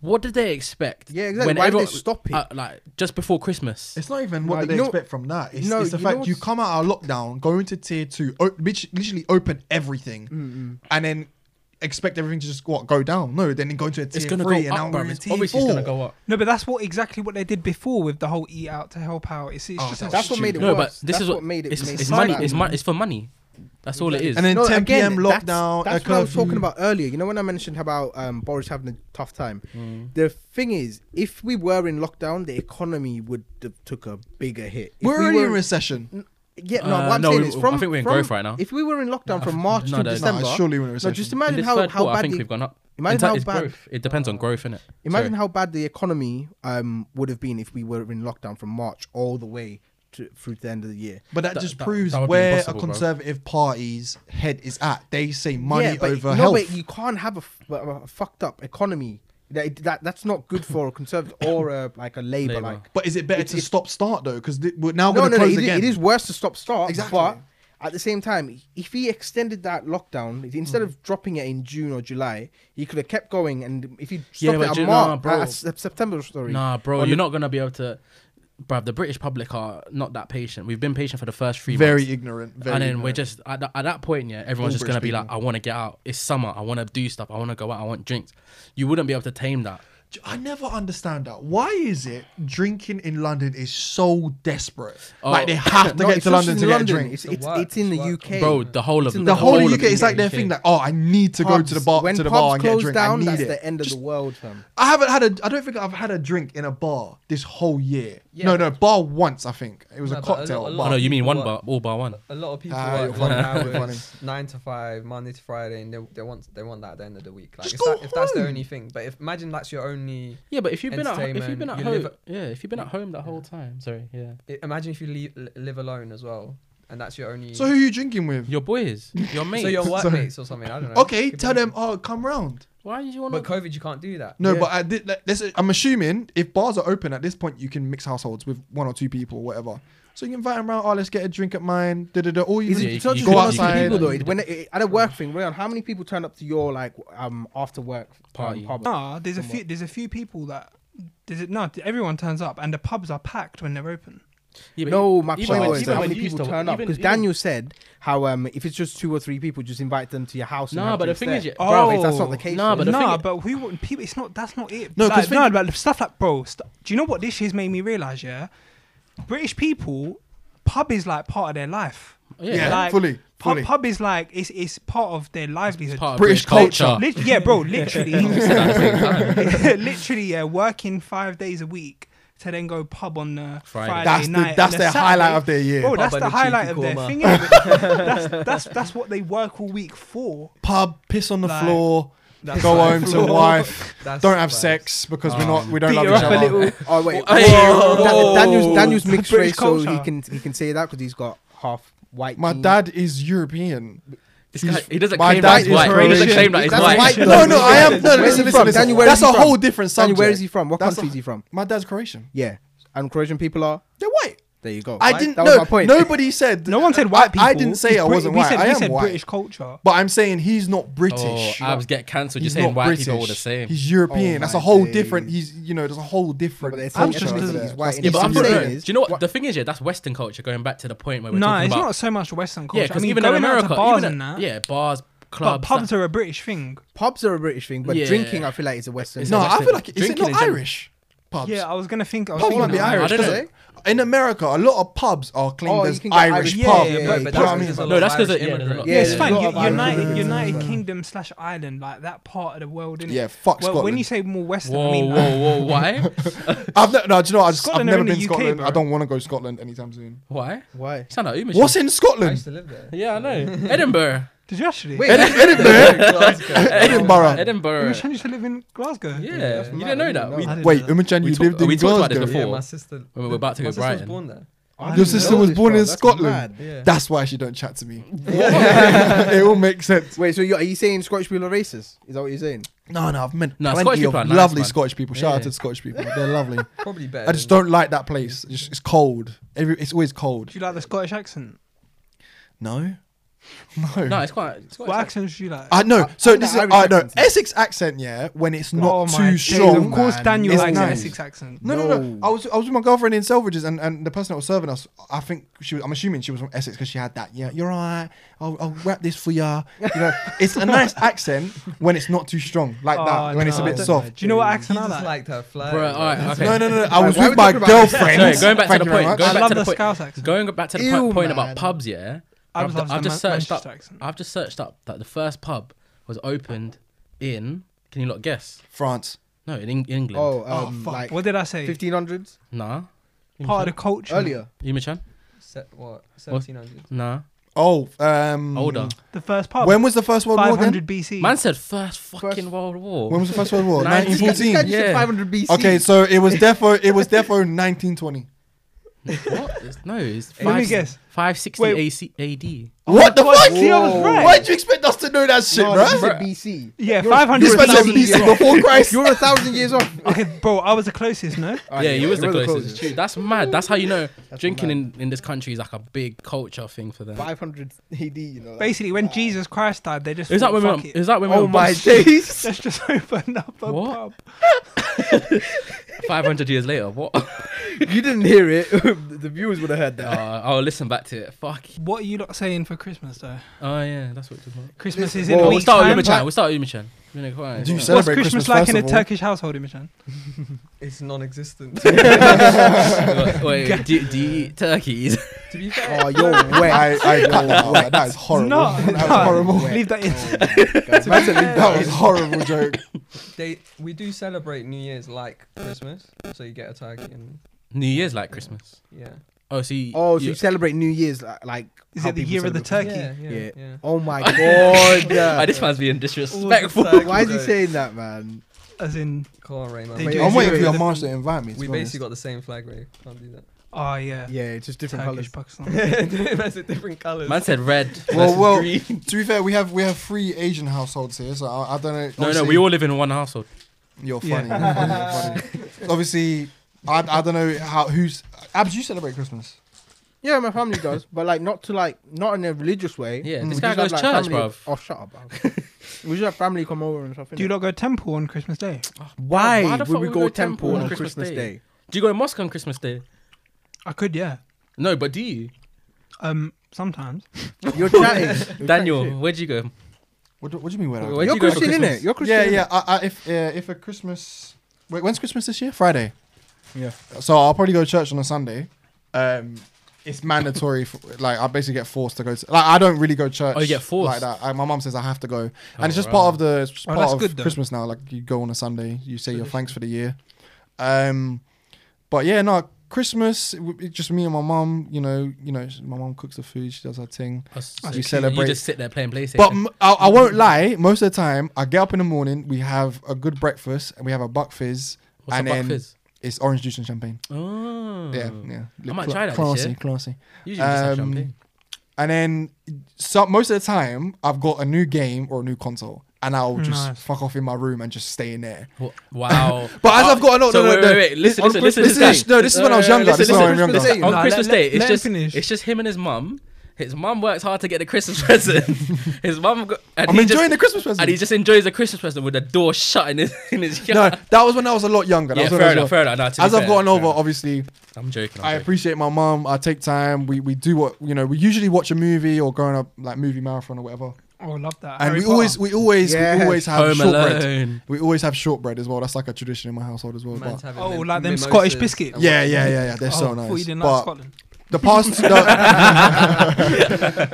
What did they expect? Yeah, exactly. When Why everyone, did they stop it? Uh, like just before Christmas. It's not even what did they expect from that. It's, no, it's the fact you come out of lockdown, go into tier two, o- literally open everything, mm-hmm. and then expect everything to just go, go down. No, then go to a tier it's gonna three, go and now we're in tier obviously four. It's gonna go up. No, but that's what exactly what they did before with the whole eat out to help out. It's, it's oh, just that's, what made it. No, worse. but this that's is what, what made it. It's, it's money. It's, it's for money. That's all it is. And then no, 10 again, p.m. lockdown. That's, that's what I was talking about earlier. You know when I mentioned about um, Boris having a tough time. Mm. The thing is, if we were in lockdown, the economy would have took a bigger hit. If we're we already were, in recession. Yeah, no, uh, what I'm no, saying we- is from. I think we're in from- growth right now. If we were in lockdown from March no, to no, no, it's December, surely when it was no, just imagine this how, how quarter, I bad think the, we've gone up. imagine how bad- growth. It depends on oh. growth, innit? imagine how bad the economy um would have been if we were in lockdown from March all the way to, through to the end of the year. But that, That- just that- proves that where a impossible, bro. conservative party's head is at. They say money Yeah, but, over no, wait. you can't have a fucked up economy that, that that's not good for a conservative or a, like a Labour. Like, but is it better it, to stop start though? Because we're now no, going to no, close no, it, again. It is worse to stop start. Exactly. But at the same time, if he extended that lockdown instead mm. of dropping it in June or July, he could have kept going. And if he stopped yeah, it at March, nah, bro. Uh, at September, story. nah, bro, you're the... not gonna be able to bruv, the British public are not that patient. We've been patient for the first three very months. ignorant. Very and then ignorant. we're just, at, th- at that point, yeah, everyone's All just going to be like, I want to get out. It's summer. I want to do stuff. I want to go out. I want drinks. You wouldn't be able to tame that. I never understand that. Why is it drinking in London is so desperate? Oh. Like they have to no, get to London to London. get a drink. It's, it's, it's, it's in the UK, bro. The whole of the, the, whole, whole of UK It's like their thing. Like, oh, I need to pubs, go to the bar when to the bar and get a drink. Down, that's it. the end of Just, the world. Fam. I haven't had a. I don't think I've had a drink in a bar this whole year. Yeah, no, no, bar once. I think it was no, a cocktail. A bar. Oh, no, you mean one bar, all bar one. A lot of people ah, work long hours, (laughs) nine to five, Monday to Friday, and they want they want that at the end of the week. Like if that's their only thing. But imagine that's your own yeah, but if you've been at if you've been at you home, yeah, if you've been at home the whole time. Sorry, yeah. It, imagine if you leave, live alone as well, and that's your only. So who are you drinking with? Your boys, your (laughs) mates, so your workmates (laughs) or something. I don't know. Okay, Could tell them. Oh, come round. Why did you want? But COVID, you can't do that. No, Yeah. but I did, I'm assuming if bars are open at this point, you can mix households with one or two people, whatever. So you invite him around. Oh, let's get a drink at mine. Da, da, da. All you, Is it, it's go outside. People, though. When it, at a work thing, Ryan, how many people turn up to your like um after work party? Pub? Nah, there's a few. There's a few people that There's it not? Everyone turns up, and the pubs are packed when they're open. Yeah, no, my point was how many people turn up because Daniel said how um if it's just two or three people, just invite them to your house. Nah, but the thing there. is, yeah, oh, that's not the case. Nah, but nah, but we people. It's not that's not it. No, like, no, but stuff like bro. St- do you know what this has made me realize? Yeah, British people, pub is like part of their life. Yeah, Yeah, like, fully, Pub, pub is like it's it's part of their livelihood. Part of British British culture. yeah, bro. (laughs) Literally, (laughs) literally, yeah. Working five days a week to then go pub on the Friday, Friday. That's the- night. that's the their Saturday. highlight of their year. Bro, Pub that's the highlight of their thing. (laughs) that's that's that's what they work all week for. pub, piss on the Like- floor, that's go home to wife. (laughs) That's don't have sex because we're not. Ah. We don't love each other. (laughs) Oh wait, oh, Da- Daniel's Daniel's mixed British race, so he can he can say that because he's got half white. My dad is European. He doesn't claim that he's white. He doesn't claim that he's white. No, no, I am. No, listen, listen, listen. Daniel, where is That's he a from? whole different subject. Daniel, where is he from? What That's country a- is he from? My dad's Croatian. Yeah, and Croatian people are. They're white. There you go. I right? didn't. That no, was my point. Nobody said. No one said white people. I, I didn't say I wasn't white. Said, I said white. British culture. But I'm saying he's not British. Oh, I was get cancelled. Just saying not white people are the same. He's European. Oh That's a whole days. different. He's you know, there's a whole different. But culture just because he's white. Yeah, but I'm Eastern saying, do you know what, the thing is? Yeah, that's Western culture. Going back to the point where we're No, talking it's not so much Western culture. yeah, I because mean, even in America, bars even that. yeah, bars, clubs. but pubs that- are a British thing. Pubs are a British thing, but Yeah. drinking, I feel like, is a Western. No. I feel like it- is it not. Irish? pubs. Yeah, I was gonna think. I was Pubs be Irish, don't In America, a lot of pubs are claimed Oh, as Irish Irish- yeah, pub. yeah, yeah, that's- because yeah, Yeah, Yeah, it's fine. United, United. Kingdom slash Ireland, like that part of the world, innit? Yeah, fuck Well, when you say more Western, Whoa, I mean, like, whoa, whoa! Why? (laughs) I've ne- no, do you know what? I just, I've never been to UK, Scotland. I don't want to go to Scotland anytime soon. Why? Why? What's in Scotland? I used to live there. Yeah, I know. (laughs) Edinburgh. Did you actually? Wait, Edinburgh. Edinburgh. Edinburgh. (laughs) Umachan used to live in Glasgow. Yeah, you didn't know that. Didn't Wait, know you talked- lived in we talked about this Glasgow. before. Yeah, my sister. When we were about to my go sister was born there. Your sister was born bro. in That's Scotland. yeah. That's why she don't chat to me. (laughs) it all makes sense. Wait, so you are you saying Scottish people are racist? Is that what you're saying? No, no, I've meant No, plenty Scottish are of nice, lovely. Scottish people. Shout out Yeah. to the Scottish people. They're lovely. (laughs) Probably better. I just don't like that place. It's, just- it's cold. Every, it's always cold. Do you like the Scottish accent? No, (laughs) No, No, it's quite. It's quite What accent is she like? Uh, I know. So I this is I know. Uh, Essex accent, yeah. When it's not oh too strong, Of course. Daniel is nice. Essex accent. No, no, no. I was I was with my girlfriend in Selfridges, and, and the person that was serving us, I think she was. I'm assuming she was from Essex because she had that. Yeah, you're all right. I'll, I'll wrap this for ya. You know, (laughs) it's a nice accent when it's not too strong, like that. Oh, when it's a bit soft. Do you know what accent I like? her bro. All right, okay. No, no, no, no. (laughs) I was with my girlfriend. Going back to the point. I love the. Scouse accent. Going back to the point about pubs, yeah. I I've, I've just Man- searched up. Accent. I've just searched up that the first pub was opened in. Can you lot guess? France. No, in Eng- England. Oh, Oh um, fuck! like what did I say? 1500s nah. Part of the culture. earlier. Yumichan? Se- what? 1700. Nah. Oh, um, Older. The first pub. When was the first World War? Again? 500 BC. Man said first fucking First- World War. When was the first World War? (laughs) 1914. This guy 1914. just said Yeah. 500 BC. Okay, so it was defo. It was defo 1920. What? It's- no, it's Let me guess. 560 Wait. AC, AD. What the fuck? See, I was right. Why'd you expect us to know that shit, no, bro? this is a BC. Yeah, You're- 500 This you're a man said thousand BC years before Christ. You're a thousand years off. (laughs) Okay, bro, I was the closest, no? Ah, yeah, you was the you're closest. True. That's mad. That's how you know That's drinking in, in this country is like a big culture thing for them. 500 AD, you know. like- Basically, when Jesus Christ died, they just Is that thought, when we fuck were, it. is that when we Oh were my bust- days. Let's just (laughs) open up a What? pub. (laughs) 500 years later? What? You didn't hear it. (laughs) the viewers would have heard that. uh, I'll listen back to it. Fuck. What are you not saying for Christmas, though? Oh yeah, that's what it's about. Christmas Listen, is in well, a we'll week's start with time. Umichan. We'll start with Umichan. You know, quiet. Do you It's celebrate What's Christmas, Christmas like in a of all? Turkish household, Imichan? (laughs) It's non-existent. (laughs) Wait, wait, do, do you eat turkeys? To be fair, Oh, you're (laughs) wet. I, I cut that out. That is horrible. No, that was no. horrible. Leave that in. Oh Man said That was a horrible joke. they we do celebrate New Year's like Christmas, so you get a turkey and New Year's like Christmas. yeah. Oh, so you, Oh, so you- you celebrate New Year's like? like Is it the year of the turkey? Yeah, yeah, Yeah. yeah. Oh my (laughs) god. (laughs) This man's being disrespectful. Why is he saying that, man? As in, Come on, Raymond. They Wait, I'm waiting for your master to invite me. to We be basically got the same flag, Ray. Can't do that. Oh yeah, Yeah, it's just different Turkish, colors. Pakistan. (laughs) (laughs) That's a different colours. Man said red. (laughs) Well, well, green. To be fair, we have we have three Asian households here, so I, I don't know. No, no, we all live in one household. You're Yeah. funny. You're funny, you're funny. Obviously, I, I don't know how who's. Abs, you celebrate Christmas? Yeah, my family does, but like not to like not in a religious way. Yeah, Mm. this guy just goes have, church, family- bruv. Oh, shut up, bruv. we just have family come over and stuff. Do you innit? not go to temple on Christmas Day? Why Why would fuck we would go temple on Christmas Christmas Day? Day? Do you go to mosque on Christmas Day? I could, yeah. No, but do you? Um, sometimes. (laughs) You're (laughs) chatting. You're Daniel, chatting where'd you go? What do, what do you mean? Where? Where shit. do You're you go for Christian, Christmas? innit? You're Christian. Yeah, yeah. I, I, if uh, if a Christmas, wait, when's Christmas this year? Friday. Yeah. So I'll probably go to church on a Sunday. Um, it's mandatory. For, like I basically get forced to go. To, like I don't really go to church. Oh, you get forced? like that. I, my mum says I have to go, and Oh, it's just right. part of the it's just Oh, part of good. Christmas now. Like you go on a Sunday, you say your thanks for the year. Um, but yeah, no. Christmas, it- it's just me and my mum. You know, you know, my mum cooks the food. She does her thing. Us- We so You celebrate- just sit there playing PlayStation. But m- I, I won't lie. Most of the time, I get up in the morning. We have a good breakfast, and we have a buck fizz. What's and a buck fizz? It's orange juice and champagne. Oh. Yeah, yeah. I might Cla- try that Classy, classy. Usually just have Um, champagne. And then, so most of the time, I've got a new game or a new console, and I'll just Nice. fuck off in my room and just stay in there. Wow. (laughs) But as Oh, I've got no, so no, no, wait, no. wait, wait. Listen, on listen, listen. This listen. is no, this is when I was younger. listen, This is when I'm younger. listen. On Christmas let- Day, let- it's let just finish. it's just him and his mum. His mum works hard to get the Christmas (laughs) present. his mum, I'm he enjoying just, the Christmas present. and he just enjoys the Christmas present with the door shut in his in his no, that was when I was a lot younger. That yeah, was when fair was enough, young. fair enough. Nah, to be As I've fair, gotten fair over, enough. obviously, I'm joking. I'm I joking. appreciate my mum. I take time. We we do what you know. We usually watch a movie or go on a like movie marathon or whatever. Oh, I love that. And Harry we always we always Yes. we always have Home shortbread. Alone. We always have shortbread as well. That's like a tradition in my household as well. Man's But having Oh, mim- like them mimosas Scottish and biscuits? what- yeah, yeah, yeah, yeah. They're oh, so I thought you nice. didn't like But Scotland. the past, the (laughs)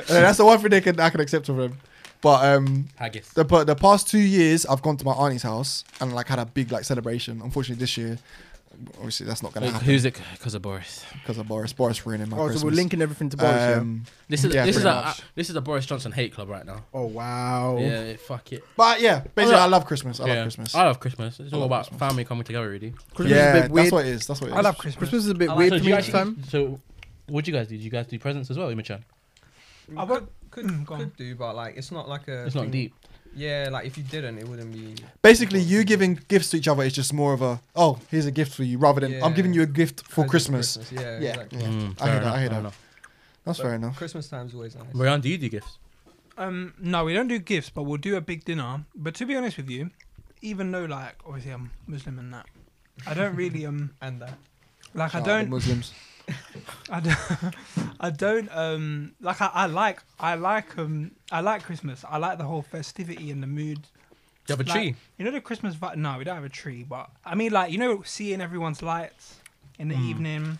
(laughs) that's the one thing they can I can accept from them. But um, Haggis. the but the past two years, I've gone to my auntie's house and like had a big like celebration. Unfortunately, this year, obviously that's not gonna happen Who's it? Because of Boris. because of Boris. Boris ruining my Oh, Christmas. so we're linking everything to Boris. yeah? um, This is Yeah, this is pretty a much. this is a Boris Johnson hate club right now. Oh wow. Yeah, fuck it. But yeah, basically, love- I love Christmas. I yeah. love Christmas. I love Christmas. It's all about Christmas. family coming together, really. Christmas yeah, is a bit weird. that's what it is. That's what it is. I love Christmas. Christmas is a bit like weird it. to me you this actually- time. So, what'd you guys do? Did you guys do presents as well, Imichan? We I could, would- could, (clears throat) go on. could do, but like it's not like a. It's not deep. Yeah, like if you didn't, it wouldn't be. Basically, you giving gifts to each other is just more of a oh, here's a gift for you, rather than I'm giving you a gift for present Christmas. Yeah, Yeah, exactly. yeah. Mm, I hear that. I hear that. That's But fair enough. Christmas time's always nice. Brian, do you do gifts? Um, no, we don't do gifts, but we'll do a big dinner. But to be honest with you, even though like obviously I'm Muslim and that, I don't really um (laughs) And that. like I Shout out the don't Muslims. I don't I don't um like I, I like I like um I like Christmas. I like the whole festivity and the mood. Do you have a Like, tree? You know the Christmas vibe? No, we don't have a tree, but I mean like you know seeing everyone's lights in the Mm. evening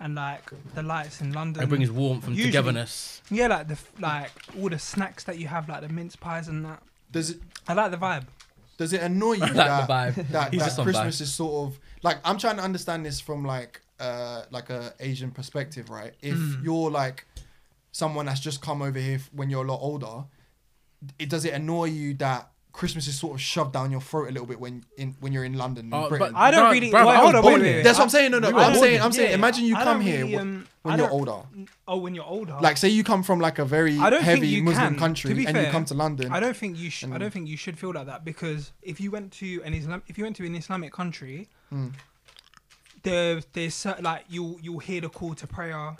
and like the lights in London. It brings warmth and Usually- togetherness. yeah, like the f- like all the snacks that you have, like the mince pies and that. Does it I like the vibe. does it annoy (laughs) you Like that, the vibe. that, He's that just on Christmas vibe. is sort of like I'm trying to understand this from like uh like a Asian perspective, right? If Mm. you're like someone that's just come over here when you're a lot older, it does it annoy you that Christmas is sort of shoved down your throat a little bit when in when you're in London, in Oh, Britain. but I don't Bruv, really. bruv, wait, I hold on, born wait, wait, wait. That's what I'm saying. No, no. We I'm saying, I'm saying. here. Imagine you I come don't here really, um, when you're older. Oh, when you're older. Like, say you come from like a very I don't think heavy you Muslim can. country To be and you come to London. I don't think you. Sh- I don't think you should feel like that because if you went to an Islam, if you went to an Islamic country, Mm. There, there's like you you'll hear the call to prayer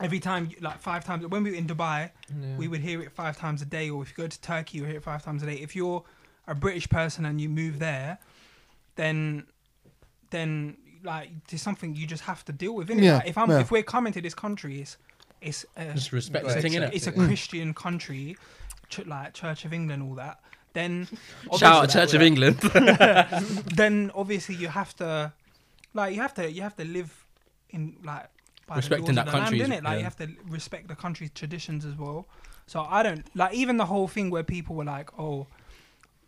every time, like five times. When we were in Dubai, Yeah. we would hear it five times a day, or if you go to Turkey, you hear it five times a day. If you're a British person and you move there, then then like there's something you just have to deal with. Innit? Yeah, Like, if I'm yeah. if we're coming to this country, it's it's uh, Just respect Right. the thing, it's, innit? it's a Mm. Christian country, ch- like Church of England, all that. Then Shout out Church of England. (laughs) Then obviously you have to, like, you have to you have to live in like by Respecting the laws that of the land, country's- Like yeah. you have to respect the country's traditions as well. So I don't like even the whole thing where people were like, oh,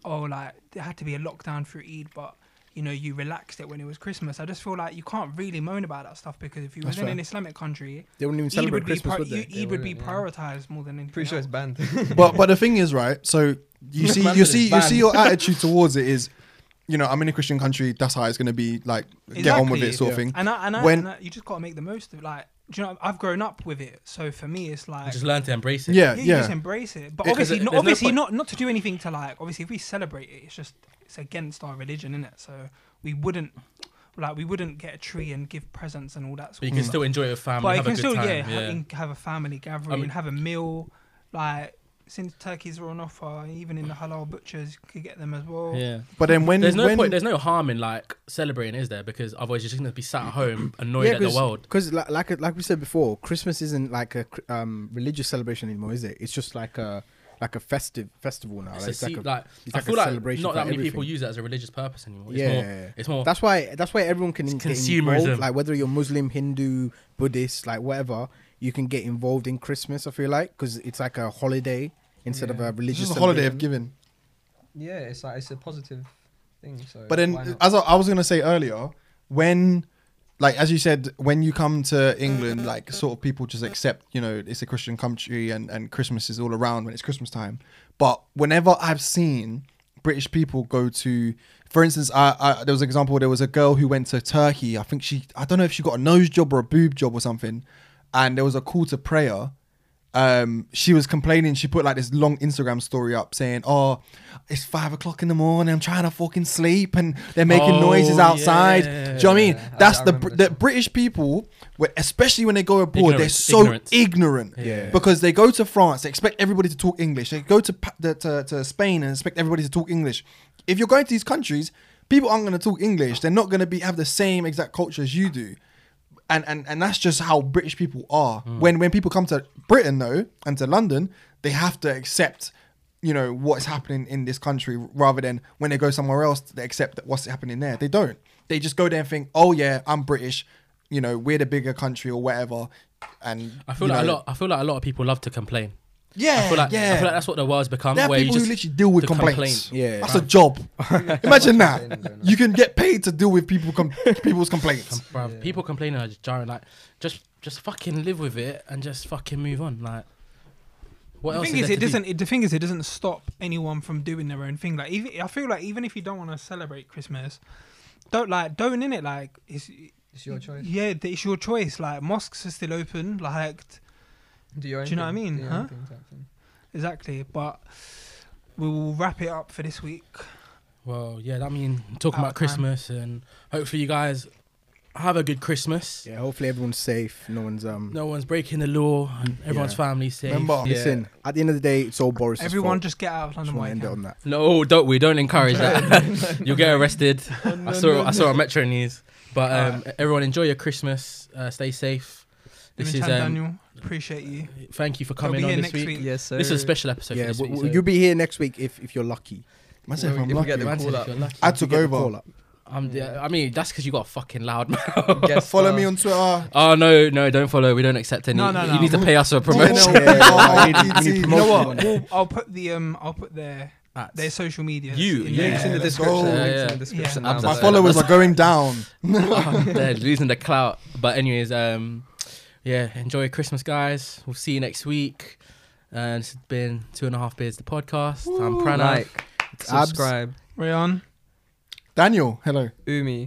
oh, like there had to be a lockdown for Eid, but you know you relaxed it when it was Christmas. I just feel like you can't really moan about that stuff because if you were in fair. an Islamic country, They wouldn't even Eid celebrate would be Christmas, pri- would they? you- They Eid would be wouldn't, yeah. prioritized more than anything. Pretty sure else. it's banned. (laughs) but but the thing is, right? So you (laughs) see, you see, it's you see your attitude towards it is, you know, I'm in a Christian country. That's how it's gonna be. Like, get on with it, Exactly. sort of thing. And I, and, I, When- and I, you just gotta make the most of it. Like, do you know? I've grown up with it, so for me, it's like just learn to embrace it. Yeah, yeah, you just embrace it. But It- obviously, not, there's no obviously not not to do anything to like. Obviously, if we celebrate it, it's just it's against our religion, isn't it? So we wouldn't like we wouldn't get a tree and give presents and all that. Sort But you can stuff. still enjoy it with family, but you can a good still time. yeah, yeah. Have, have a family gathering, mean- have a meal. Like since turkeys are on offer, even in the halal butchers, you could get them as well. yeah. But then when There's no when, point. There's no harm in like celebrating, is there? Because otherwise you're just gonna be sat at home (clears throat) annoyed at the world. Because like, like like we said before, Christmas isn't like a um, religious celebration anymore, is it? It's just like a like a festive festival now. It's Like, a it's like a- like, it's I like a feel like celebration not that many people use it as a religious purpose anymore. It's yeah, more. yeah, yeah. It's more. That's why that's why everyone can It's get consumerism. involved. Like whether you're Muslim, Hindu, Buddhist, like whatever, you can get involved in Christmas. I feel like because it's like a holiday instead of a religious just a holiday of giving. yeah, it's like it's a positive thing. So. But then, as I, I was gonna say earlier, when, like as you said, when you come to England, like sort of people just accept, you know, it's a Christian country and and Christmas is all around when it's Christmas time. But whenever I've seen British people go to, for instance, I, I there was an example. There was a girl who went to Turkey. I think she, I don't know if she got a nose job or a boob job or something, and there was a call to prayer um she was complaining she put like this long instagram story up saying oh it's five o'clock in the morning i'm trying to fucking sleep and they're making Oh, noises outside. Do you know what i mean? that's I- I the Br- this the british people especially when they go abroad they're so ignorance. ignorant. Yeah. because they go to france they expect everybody to talk english. They go to to, to spain and expect everybody to talk english. If you're going to these countries people aren't going to talk english. They're not going to be have the same exact culture as you do and and and that's just how British people are. Hmm. When when people come to Britain though and to London, they have to accept, you know, what's happening in this country rather than when they go somewhere else they accept that what's happening there. They don't. They just go there and think, oh yeah, I'm British. You know, we're the bigger country or whatever. And I feel like know, a lot. I feel like a lot of people love to complain. Yeah, I feel like yeah. I feel like that's what the world's become. there are where you people just who literally deal with the complaints. complaint. Yeah. That's a job. (laughs) Imagine that. Complaining going on. You can get paid to deal with people com- people's complaints. Bruv, Yeah. people complaining are just jarring. Like, just just fucking live with it and just fucking move on. Like, what the else? thing is is, it doesn't. It, the thing is, it doesn't stop anyone from doing their own thing. Like, even I feel like even if you don't want to celebrate Christmas, don't like don't in it. Like, it's it's your choice. yeah, it's your choice. Like, mosques are still open. Like, t- Do your own Do you know what I mean, do your huh? thing type thing. exactly. But we will wrap it up for this week. Well, yeah. I mean, talking Out about of time. Christmas and hopefully you guys have a good Christmas. Yeah, hopefully everyone's safe. No one's um. No one's breaking the law and everyone's Yeah. family's safe. Remember, Yeah. Listen, at the end of the day, it's all Boris. Everyone just get out of just London want to end it on that. No, don't we? Don't encourage that. (laughs) (laughs) You'll get arrested. I saw I saw a Metro News. But um, everyone enjoy your Christmas. Uh, stay safe. This This is um, Daniel. Appreciate you. thank you for coming be on here this next week. week. Yes, sir. This is a special episode yeah, for this w- week. w- so- you'll be here next week if if you're lucky. Man if Well, I'm if lucky. get the Man said call if up. you're lucky. I If you took over. call. I'm, yeah, I mean, that's because you got a fucking loud (laughs) mouth. Guest Follow star. me on Twitter. Oh no, no, don't follow. We don't accept any. No, no, You no. need to pay us for (laughs) promotion. Yeah, yeah, (laughs) need- we need You You know what? We'll, I'll put the um, I'll put their Ads. their social media. You, in yeah. Links in the let's description. go. Links Yeah, in the description. Yeah. now, My My so- followers are going down. They're losing the clout. But anyways, um, yeah, enjoy Christmas, guys. We'll see you next week. Uh, and it's been two and a half beers. The podcast. I'm Pranav. Like, subscribe. Rayon. Daniel, hello. Umi.